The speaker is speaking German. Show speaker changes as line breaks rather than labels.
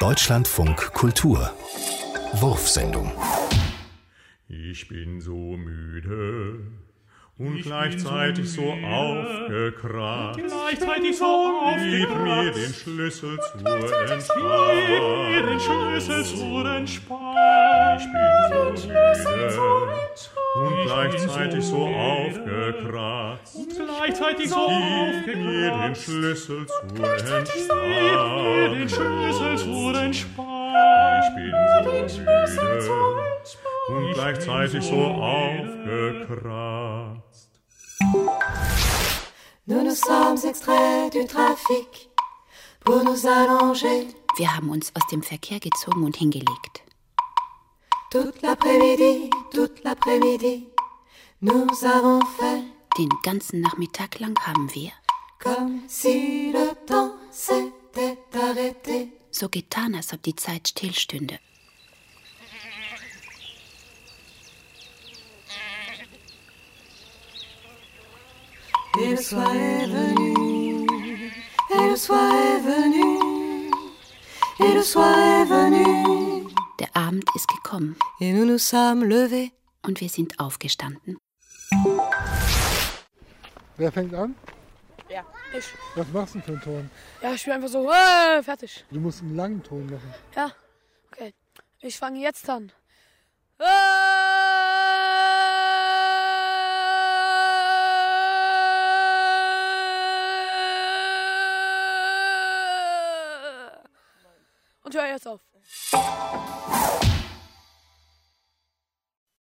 Deutschlandfunk Kultur Wurfsendung
Ich bin so müde und ich gleichzeitig so, so aufgekratzt.
Gleichzeitig so aufgekratzt.
Gib mir den Schlüssel zur Entspannung.
mir den Schlüssel zur Entspannung.
Ich bin so müde gleichzeitig so aufgekratzt.
Und gleichzeitig so
Gib mir den Schlüssel zur Entspannung.
mir den Schlüssel Entspannung.
Ich bin so müde und gleichzeitig so aufgekratzt.
Nous nous sommes extraits du trafic pour nous allonger
Wir haben uns aus dem Verkehr gezogen und hingelegt.
toute l'après-midi, toute l'après-midi. Nous avons fait
Den ganzen Nachmittag lang haben wir
comme si le temps s'était arrêté.
so getan, als ob die Zeit stillstünde.
Et le soir est venu, et le soir est venu, et le soir est venu,
Der Abend ist gekommen
et nous nous sommes levés.
und wir sind aufgestanden.
Wer fängt an?
Ja, ich.
Was machst du für einen Ton?
Ja, ich spiele einfach so, äh, fertig.
Du musst einen langen Ton machen.
Ja, okay. Ich fange jetzt an. Äh, Und hör jetzt auf.